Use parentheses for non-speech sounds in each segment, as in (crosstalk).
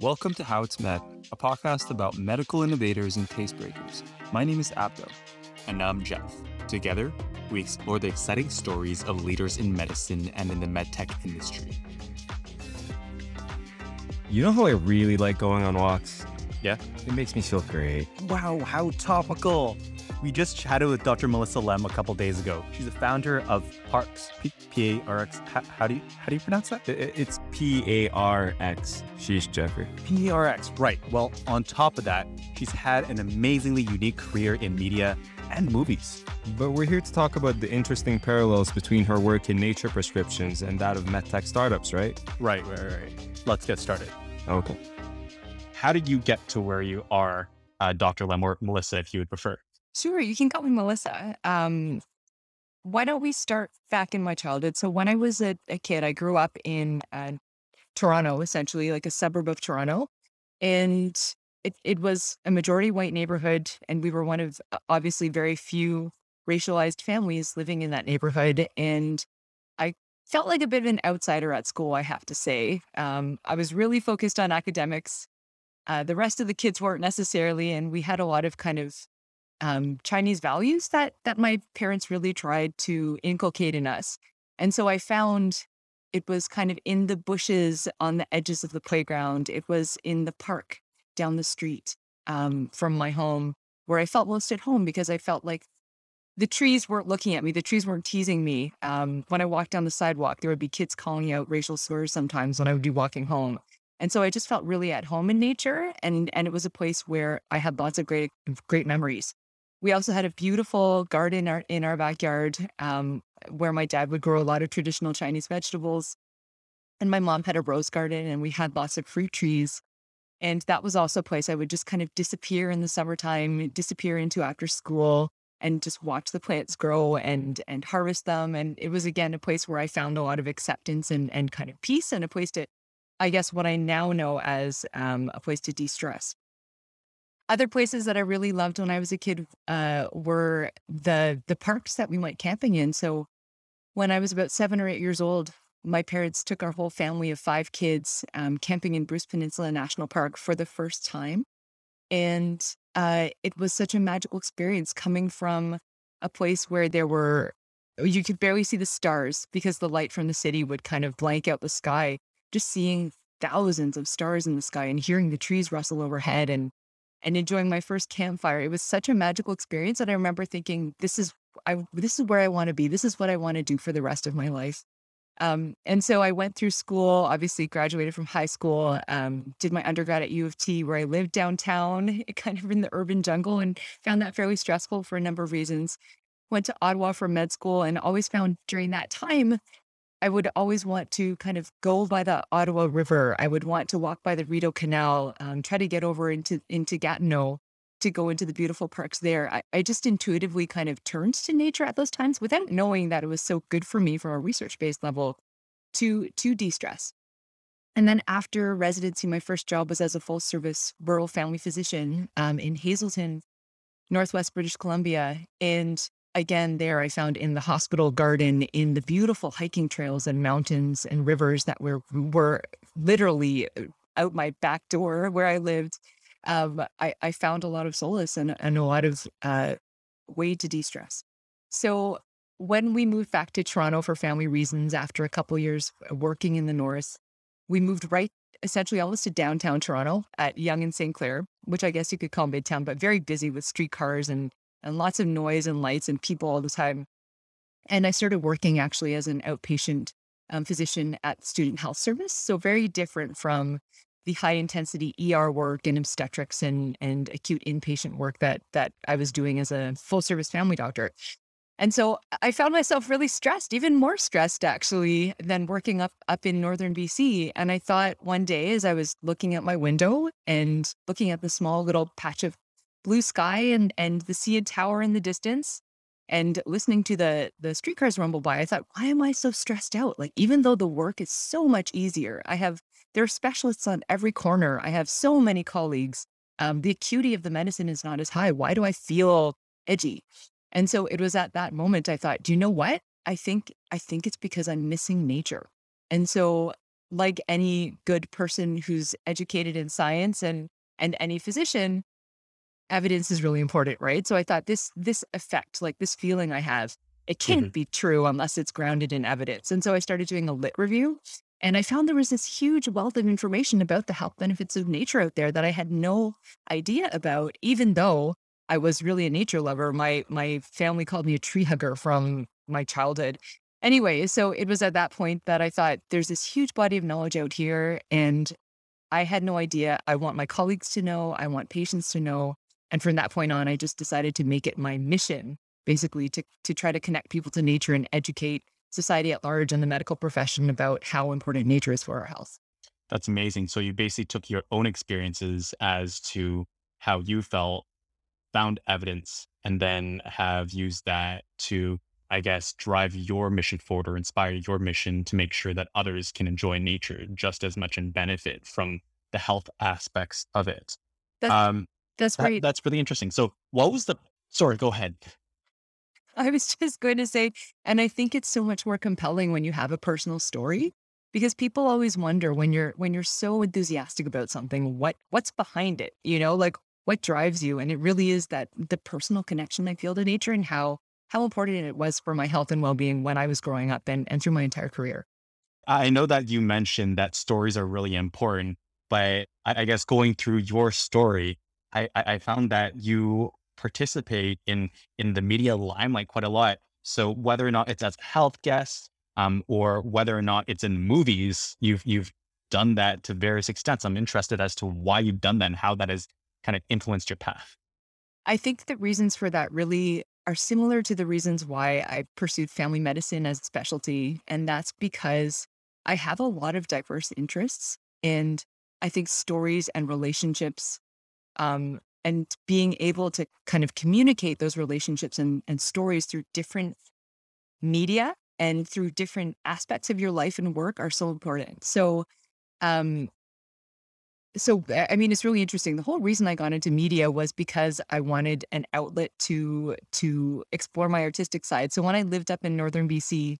Welcome to How It's Med, a podcast about medical innovators and taste breakers. My name is Abdo. And I'm Jeff. Together, we explore the exciting stories of leaders in medicine and in the medtech industry. You know how I really like going on walks? Yeah? It makes me feel great. Wow, how topical. We just chatted with Dr. Melissa Lem a couple days ago. She's the founder of Parx, P A R X. How do you how do you pronounce that? It's P A R X. She's Jeffrey. P A R X. Right. Well, on top of that, she's had an amazingly unique career in media and movies. But we're here to talk about the interesting parallels between her work in nature prescriptions and that of medtech startups, right? Right, right, right. Let's get started. Okay. How did you get to where you are, uh, Dr. Lem or Melissa, if you would prefer? Sure, you can call me Melissa. Um, why don't we start back in my childhood? So when I was a, a kid, I grew up in uh, Toronto, essentially like a suburb of Toronto, and it, it was a majority white neighborhood, and we were one of obviously very few racialized families living in that neighborhood, and I felt like a bit of an outsider at school. I have to say, um, I was really focused on academics. Uh, the rest of the kids weren't necessarily, and we had a lot of kind of um, Chinese values that that my parents really tried to inculcate in us. And so I found it was kind of in the bushes on the edges of the playground. It was in the park down the street um, from my home where I felt most at home because I felt like the trees weren't looking at me. The trees weren't teasing me. Um, when I walked down the sidewalk, there would be kids calling out racial slurs sometimes when I would be walking home. And so I just felt really at home in nature. And, and it was a place where I had lots of great, great memories. We also had a beautiful garden in our, in our backyard um, where my dad would grow a lot of traditional Chinese vegetables. And my mom had a rose garden and we had lots of fruit trees. And that was also a place I would just kind of disappear in the summertime, disappear into after school and just watch the plants grow and and harvest them. And it was again a place where I found a lot of acceptance and, and kind of peace and a place to, I guess, what I now know as um, a place to de-stress. Other places that I really loved when I was a kid uh, were the the parks that we went camping in. So when I was about seven or eight years old, my parents took our whole family of five kids um, camping in Bruce Peninsula National Park for the first time, and uh, it was such a magical experience coming from a place where there were you could barely see the stars because the light from the city would kind of blank out the sky. Just seeing thousands of stars in the sky and hearing the trees rustle overhead and and enjoying my first campfire. It was such a magical experience that I remember thinking, this is I this is where I want to be. This is what I want to do for the rest of my life. Um, and so I went through school, obviously graduated from high school, um, did my undergrad at U of T where I lived downtown, (laughs) kind of in the urban jungle and found that fairly stressful for a number of reasons. Went to Ottawa for med school and always found during that time I would always want to kind of go by the Ottawa River. I would want to walk by the Rideau Canal, um, try to get over into into Gatineau to go into the beautiful parks there. I, I just intuitively kind of turned to nature at those times without knowing that it was so good for me from a research based level to to de stress. And then after residency, my first job was as a full service rural family physician um, in Hazelton, Northwest British Columbia. And again, there I found in the hospital garden, in the beautiful hiking trails and mountains and rivers that were were literally uh, out my back door where I lived. Um, I, I, found a lot of solace and, and a lot of uh, way to de stress. So when we moved back to Toronto for family reasons after a couple years working in the north, we moved right essentially almost to downtown Toronto at Yonge and St. Clair, which I guess you could call Midtown, but very busy with streetcars and and lots of noise and lights and people all the time. And I started working actually as an outpatient um, physician at Student Health Service. So very different from the high intensity ER work and obstetrics and, and acute inpatient work that, that I was doing as a full service family doctor. And so I found myself really stressed, even more stressed actually than working up up in northern BC. And I thought one day as I was looking at my window and looking at the small little patch of blue sky and and the CN Tower in the distance and listening to the the streetcars rumble by, I thought, why am I so stressed out? Like even though the work is so much easier, I have there are specialists on every corner. I have so many colleagues. Um, the acuity of the medicine is not as high. Why do I feel edgy? And so it was at that moment I thought, do you know what? I think I think it's because I'm missing nature. And so like any good person who's educated in science and and any physician, evidence is really important, right? So I thought this this effect, like this feeling I have, it can't mm-hmm. be true unless it's grounded in evidence. And so I started doing a lit review and I found there was this huge wealth of information about the health benefits of nature out there that I had no idea about, even though I was really a nature lover. My my family called me a tree hugger from my childhood. Anyway, so it was at that point that I thought there's this huge body of knowledge out here and I had no idea. I want my colleagues to know, I want patients to know. And from that point on, I just decided to make it my mission, basically to to try to connect people to nature and educate society at large and the medical profession about how important nature is for our health. That's amazing. So you basically took your own experiences as to how you felt, found evidence, and then have used that to, I guess, drive your mission forward or inspire your mission to make sure that others can enjoy nature just as much and benefit from the health aspects of it. That's, um, that's that, great. That's really interesting. So, what was the? Sorry, go ahead. I was just going to say, and I think it's so much more compelling when you have a personal story because people always wonder when you're when you're so enthusiastic about something, what what's behind it? You know, like what drives you? And it really is that the personal connection I feel to nature and how how important it was for my health and well-being when I was growing up and, and through my entire career. I know that you mentioned that stories are really important, but I, I guess going through your story, I, I found that you participate in in the media limelight quite a lot. So whether or not it's as health guests, um, or whether or not it's in movies, you've you've done that to various extents. I'm interested as to why you've done that and how that has kind of influenced your path. I think the reasons for that really are similar to the reasons why I pursued family medicine as a specialty. And that's because I have a lot of diverse interests. And I think stories and relationships um, and being able to kind of communicate those relationships and, and stories through different media and through different aspects of your life and work are so important. So, um, so I mean, it's really interesting. The whole reason I got into media was because I wanted an outlet to to explore my artistic side. So when I lived up in northern BC,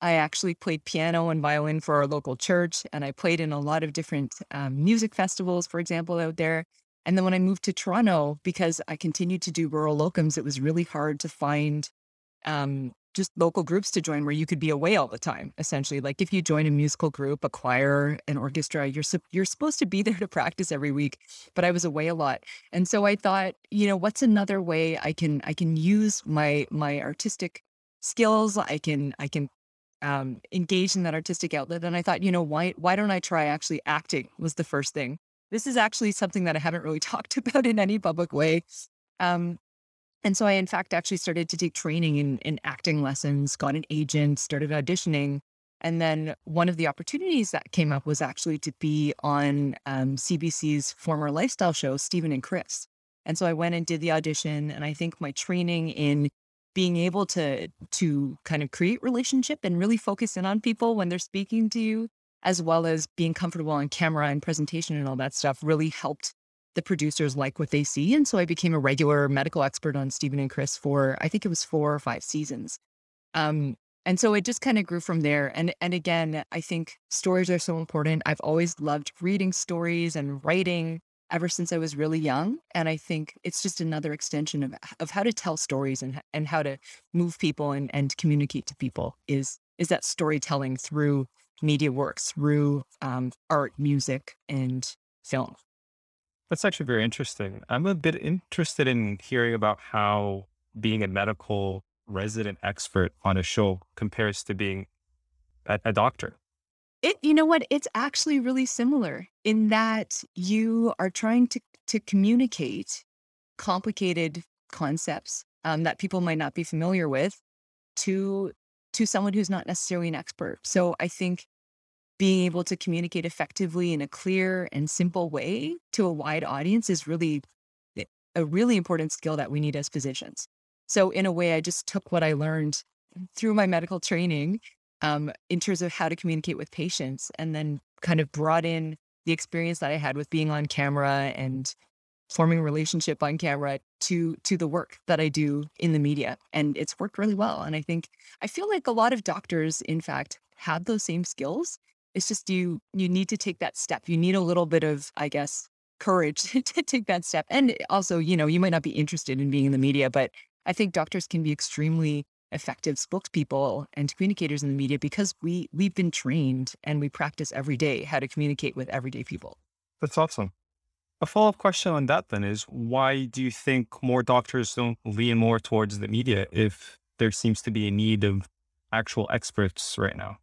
I actually played piano and violin for our local church, and I played in a lot of different um, music festivals, for example, out there. And then when I moved to Toronto, because I continued to do rural locums, it was really hard to find um, just local groups to join where you could be away all the time. Essentially, like if you join a musical group, a choir, an orchestra, you're you're supposed to be (laughs) there to practice every week. But I was away a lot, and so I thought, you know, what's another way I can I can use my my artistic skills? I can I can um, engage in that artistic outlet. And I thought, you know, why why don't I try actually acting? Was the first thing. This is actually something that I haven't really (laughs) talked about in any public way. Um, and so I, in fact, actually started to take training in, in acting lessons, got an agent, started auditioning. And then one of the opportunities that came up was actually to be on um, CBC's former lifestyle show, Stephen and Chris. And so I went and did the audition. And I think my training in being able to to kind of create relationship and really focus in on people when they're speaking to you as well as being comfortable on camera and presentation and all that stuff really helped the producers like what they see. And so I became a regular medical expert on Stephen and Chris for I think it was four or five seasons. Um, and so it just kind of grew from there. And and again, I think stories are so important. I've always loved reading stories and writing ever since I was really young. And I think it's just another extension of of how to tell stories and and how to move people and, and communicate to people is is that storytelling through media works through um, art, music, and film. That's actually very interesting. I'm a bit interested in hearing about how being a medical resident expert on a show compares to being a, a doctor. It, you know what? It's actually really similar in that you are trying to to communicate complicated concepts um, that people might not be familiar with to to someone who's not necessarily an expert. So I think being able to communicate effectively in a clear and simple way to a wide audience is really eh, a really important skill that we need as physicians. So in a way, I just took what I learned through my medical training um, in terms of how to communicate with patients and then kind of brought in the experience that I had with being on camera and forming a relationship on camera to to the work that I do in the media and it's worked really well and I think I feel like a lot of doctors in fact have those same skills it's just you you need to take that step. You need a little bit of, I guess, courage (laughs) to take that step. And also, you know, you might not be interested in being in the media, but I think doctors can be extremely effective spokespeople and communicators in the media because we we've been trained and we practice every day how to communicate with everyday people. That's awesome. A follow up question on that then is why do you think more doctors don't lean more towards the media if there seems to be a need of actual experts right now?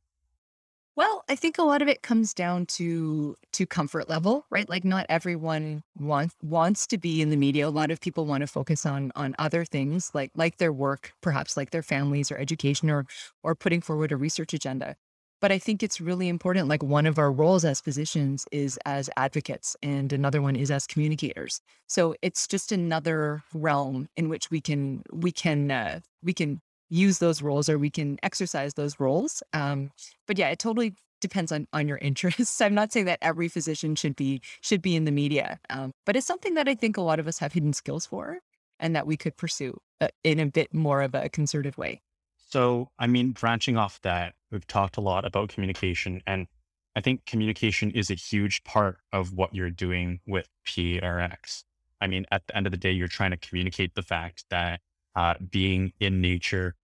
Well, I think a lot of it comes down to to comfort level, right? Like not everyone wants wants to be in the media. A lot of people want to focus on on other things like like their work, perhaps like their families or education or or putting forward a research agenda. But I think it's really important like one of our roles as physicians is as advocates and another one is as communicators. So it's just another realm in which we can we can uh, we can use those roles or we can exercise those roles. Um, but yeah, it totally depends on on your (laughs) interests. I'm not saying that every physician should be should be in the media, um, but it's something that I think a lot of us have hidden skills for, and that we could pursue uh, in a bit more of a concerted way. So, I mean, branching off that, we've talked a lot about communication, and I think communication is a huge part of what you're doing with PRX. I mean, at the end of the day, you're trying to communicate the fact that uh, being in nature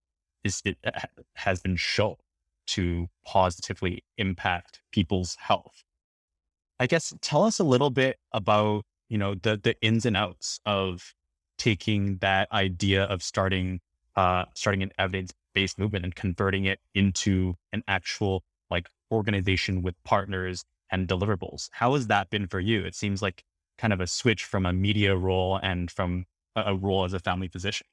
is it has been shown to positively impact people's health. I guess tell us a little bit about you know the the ins and outs of taking that idea of starting uh, starting an evidence based movement and converting it into an actual like organization with partners and deliverables. How has that been for you? It seems like kind of a switch from a media role and from a, role as a family physician.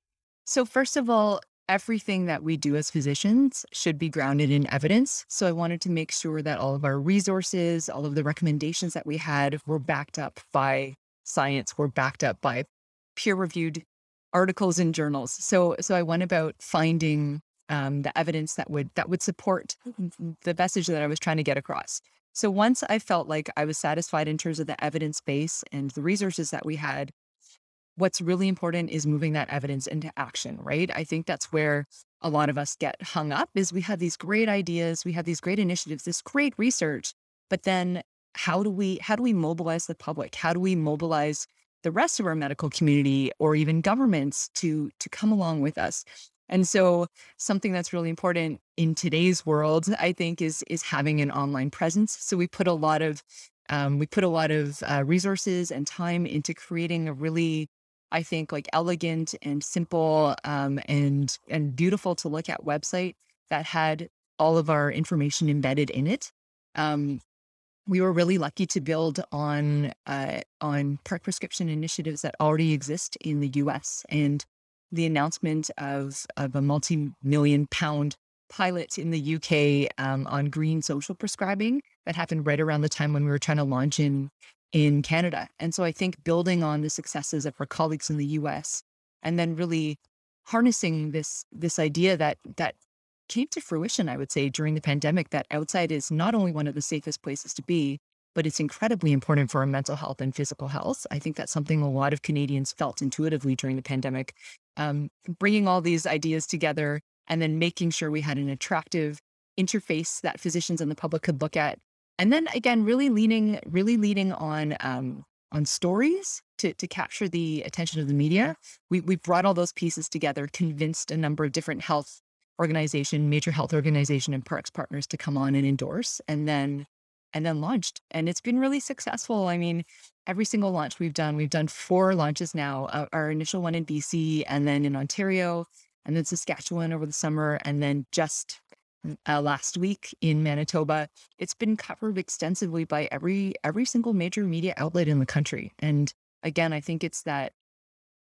So, first of all, everything that we do as physicians should be grounded in evidence. So, I wanted to make sure that all of our resources, all of the recommendations that we had were backed up by science, were backed up by peer reviewed articles in journals. So, so I went about finding um, the evidence that would that would support the message that I was trying to get across. So once I felt like I was satisfied in terms of the evidence base and the resources that we had, what's really important is moving that evidence into action, right? I think that's where a lot of us get hung up is we have these great ideas, we have these great initiatives, this great research, but then how do we how do we mobilize the public? How do we mobilize the rest of our medical community or even governments to to come along with us? And so something that's really important in today's world, I think, is is having an online presence. So we put a lot of um, we put a lot of uh, resources and time into creating a really I think like elegant and simple um, and and beautiful to look at website that had all of our information embedded in it. Um, we were really lucky to build on uh, on park prescription initiatives that already exist in the U.S. and the announcement of of a multi million pound pilot in the UK um, on green social prescribing that happened right around the time when we were trying to launch in in Canada. And so I think building on the successes of our colleagues in the US and then really harnessing this this idea that that came to fruition, I would say, during the pandemic, that outside is not only one of the safest places to be, but it's incredibly important for our mental health and physical health. I think that's something a lot of Canadians felt intuitively during the pandemic. Um, bringing all these ideas together and then making sure we had an attractive interface that physicians and the public could look at and then again, really leaning, really leaning on um, on stories to to capture the attention of the media. We we brought all those pieces together, convinced a number of different health organization, major health organization, and parks partners to come on and endorse, and then and then launched. And it's been really successful. I mean, every single launch we've done, we've done four launches now. Uh, our initial one in BC, and then in Ontario, and then Saskatchewan over the summer, and then just uh, last week in Manitoba. It's been covered extensively by every every single major media outlet in the country. And again, I think it's that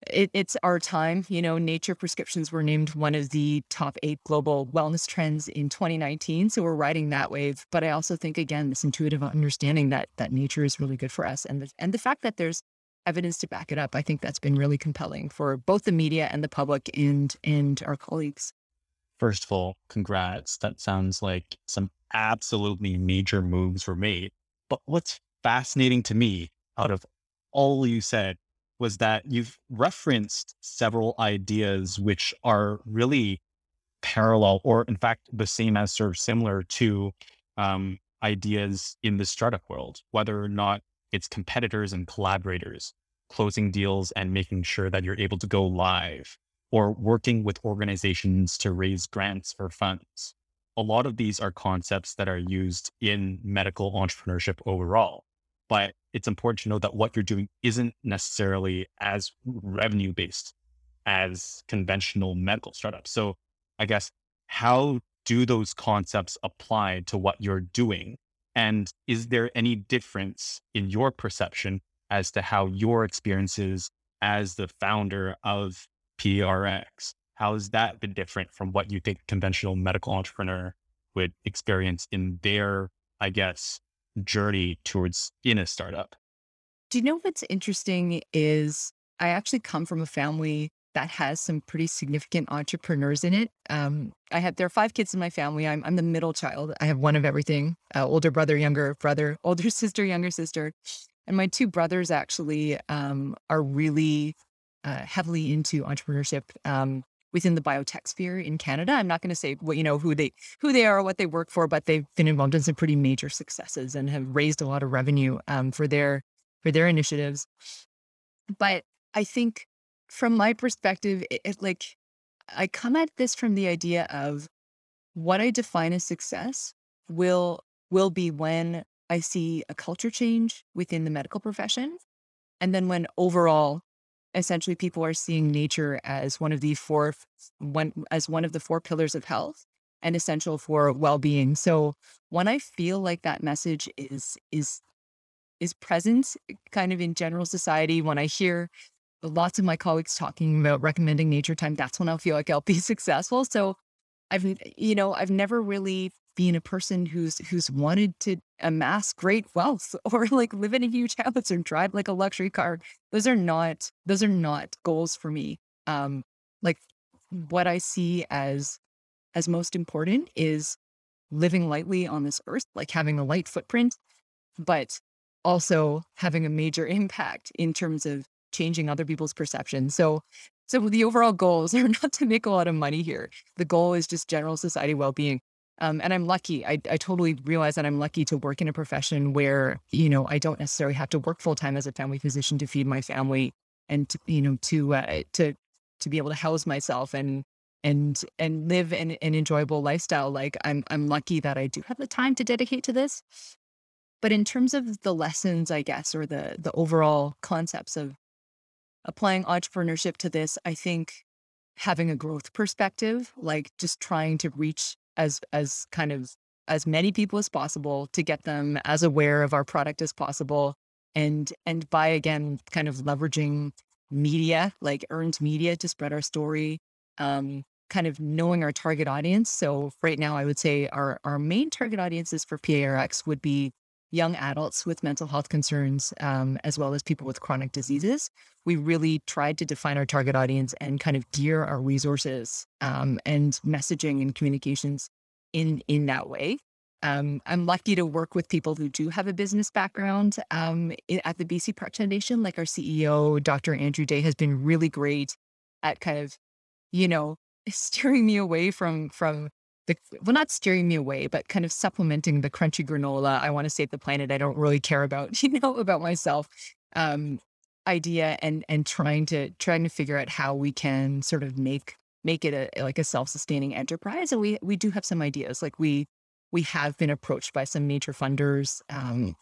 it, it's our time. You know, nature prescriptions were named one of the top eight global wellness trends in 2019. So we're riding that wave. But I also think again, this intuitive understanding that that nature is really good for us, and the, and the fact that there's evidence to back it up, I think that's been really compelling for both the media and the public and and our colleagues. First of all, congrats. That sounds like some absolutely major moves were made. But what's fascinating to me out of all you said was that you've referenced several ideas which are really parallel or in fact the same as or similar to um, ideas in the startup world, whether or not it's competitors and collaborators, closing deals and making sure that you're able to go live, or working with organizations to raise grants or funds. A lot of these are concepts that are used in medical entrepreneurship overall. But it's important to know that what you're doing isn't necessarily as revenue based as conventional medical startups. So I guess how do those concepts apply to what you're doing? And is there any difference in your perception as to how your experiences as the founder of PRX, how has that been different from what you think conventional medical entrepreneur would experience in their, I guess, journey towards in a startup? Do you know what's interesting is I actually come from a family that has some pretty significant entrepreneurs in it. Um, I have there are five kids in my family. I'm I'm the middle child. I have one of everything: uh, older brother, younger brother, (laughs) older sister, younger sister, and my two brothers actually um, are really uh, heavily into entrepreneurship um, within the biotech sphere in Canada. I'm not going to say what you know who they who they are or what they work for, but they've been involved in some pretty major successes and have raised a lot of revenue um, for their for their initiatives. But I think from my perspective, it, it, like I come at this from the idea of what I define as success will will be when I see a culture change within the medical profession, and then when overall, essentially, people are seeing nature as one of the four one as one of the four pillars of health and essential for well being. So when I feel like that message is is is present eh, kind of in general society when i hear lots of my colleagues talking about recommending nature time, that's when I'll feel like I'll be (laughs) successful. So I've, you know, I've never really been a person who's who's wanted to amass great wealth (laughs) or like live in a huge house or drive like a luxury car. Those are not those are not goals for me. Um, like what I see as as most important is living lightly on this earth, like having a light footprint, but also having a major (laughs) impact in terms of changing other people's perceptions. So so the overall goals (laughs) are not to make a lot of money here. The goal is just general society well-being. Um, and I'm lucky. I, I totally realize that I'm lucky to work in a profession where, you know, I don't necessarily have to work full time as a family physician to feed my family and to, you know, to, uh, to, to be able to house myself and, and, and live an, an enjoyable lifestyle. Like I'm, I'm lucky that I do have the time to dedicate to this. But in terms of the lessons, I guess, or the, the overall concepts of applying entrepreneurship to this, I think having a growth perspective, like just trying to reach as as kind of as many people as possible to get them as aware of our product as possible and and by again kind of leveraging media like earned media to spread our story um kind of knowing our target audience. So right now i would say our our main target audiences for parx would be young adults with mental health concerns, um, as well as people with chronic diseases. We really tried to define our target audience and kind of gear our resources um, and messaging and communications in in that way. Um, I'm lucky to work with people who do have a business background um, at the BC Parks Foundation. Like our CEO, Dr. Andrew Day, has been really great at kind of, you know, (laughs) steering me away from from the well not steering me away but kind of supplementing the crunchy granola i want to save the planet i don't really care about (laughs) you know about myself um idea and and trying to trying to figure out how we can sort of make make it a like a self-sustaining enterprise and we we do have some ideas like we we have been approached by some major funders um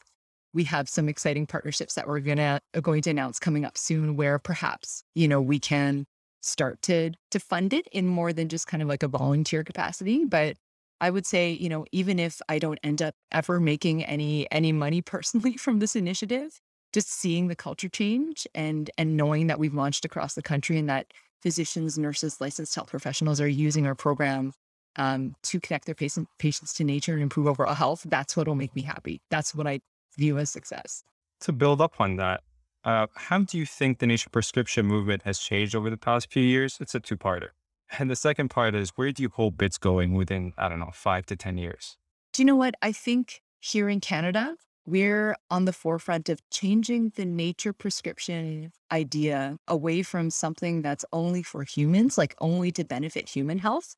we have some exciting partnerships that we're gonna going to announce coming up soon where perhaps you know we can start to to fund it in more than just kind of like a volunteer capacity but i would say you know even if i don't end up ever making any any money (laughs) personally from this initiative just seeing the culture change and and knowing that we've launched across the country and that physicians nurses licensed health professionals are using our program um, to connect their patient, patients to nature and improve overall health that's what will make me happy. That's what i view as success. To build up on that uh, how do you think the nature prescription movement has changed over the past few years? It's a two parter. And the second part is where do you hope it's going within, I don't know, five to 10 years? Do you know what? I think here in Canada, we're on the forefront of changing the nature prescription idea away from something that's only for humans, like only to benefit human health,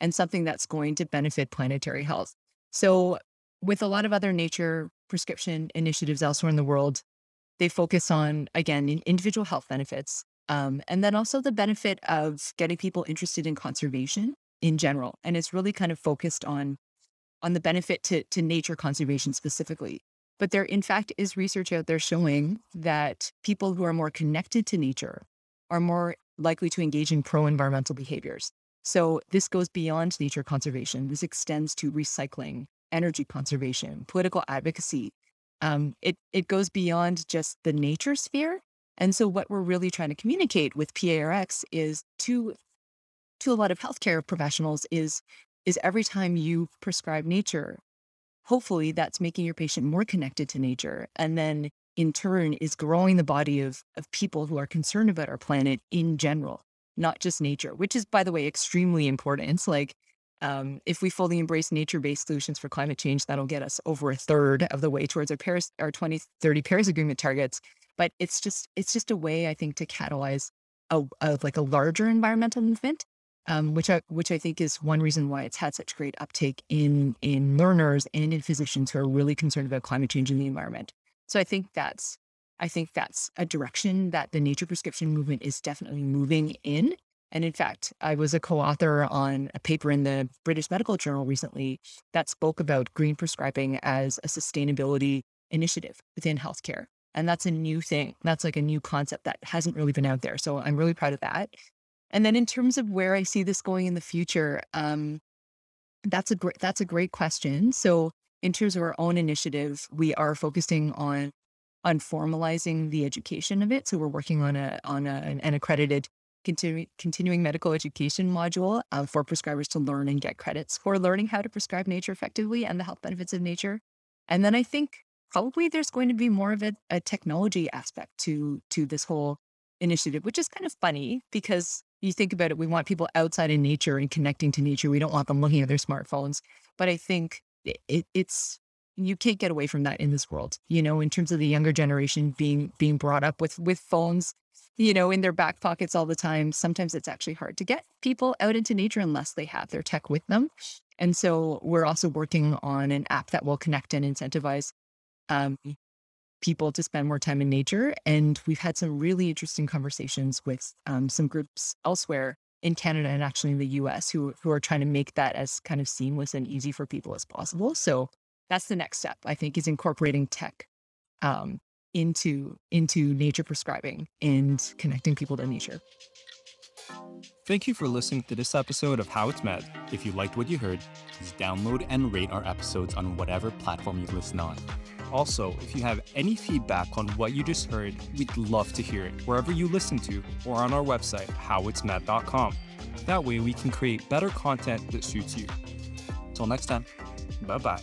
and something that's going to benefit planetary health. So with a lot of other nature prescription initiatives elsewhere in the world, they focus on, again, individual health benefits. Um, and then also the benefit of getting people interested in conservation in general. And it's really kind of focused on on the benefit to, to nature conservation specifically. But there, in fact, is research out there showing that people who are more connected to nature are more likely to engage in pro environmental behaviors. So this goes beyond nature conservation. This extends to recycling, energy conservation, political advocacy. Um, it it goes beyond just the nature sphere. And so what we're really trying to communicate with PARX is to to a lot of healthcare professionals is is every time you prescribe nature, hopefully that's making your patient more connected to nature. And then in turn is growing the body of, of people who are concerned about our planet in general not just nature, which is, by the way, extremely important. It's like um, if we fully embrace nature-based solutions for climate change, that'll get us over a third of the way towards our Paris, our 2030 Paris Agreement targets. But it's just it's just a way, I think, to catalyze a, a like a larger environmental movement, um, which I which I think is one reason why it's had such great uptake in in learners and in physicians who are really concerned about climate change and the environment. So I think that's I think that's a direction that the nature prescription movement is definitely moving in. And in fact, I was a co author on a paper in the British Medical Journal recently that spoke about green prescribing as a sustainability initiative within healthcare. And that's a new thing. That's like a new concept that hasn't really been out there. So I'm really proud of that. And then in terms of where I see this going in the future, um, that's a great that's a great question. So in terms of our own initiative, we are focusing on on formalizing the education of it. So we're working on a on a, an accredited continuing continuing medical education module uh, for prescribers to learn and get credits for learning how to prescribe nature effectively and the health benefits of nature. And then I think probably there's going to be more of a, a technology aspect to to this whole initiative, which is kind of funny because you think about it, we want people outside in nature and connecting to nature. We don't want them looking at their smartphones. But I think it, it's you can't get away from that in this world you know in terms of the younger generation being being brought up with with phones you know in their back pockets all the time sometimes it's actually hard to get people out into nature unless they have their tech with them and so we're also working on an app that will connect and incentivize um, people to spend more time in nature and we've had some really interesting conversations with um, some groups elsewhere in Canada and actually in the US who who are trying to make that as kind of seamless and easy for people as possible. So that's the next step i think is incorporating tech um, into into nature prescribing and connecting people to nature Thank you for listening to this episode of How It's Med. If you liked what you heard, please download and rate our episodes on whatever platform you listen on. Also, if you have any feedback on what you just heard, we'd love to hear it wherever you listen to or on our website, howitsmed.com. That way, we can create better content that suits you. Till next time, bye bye.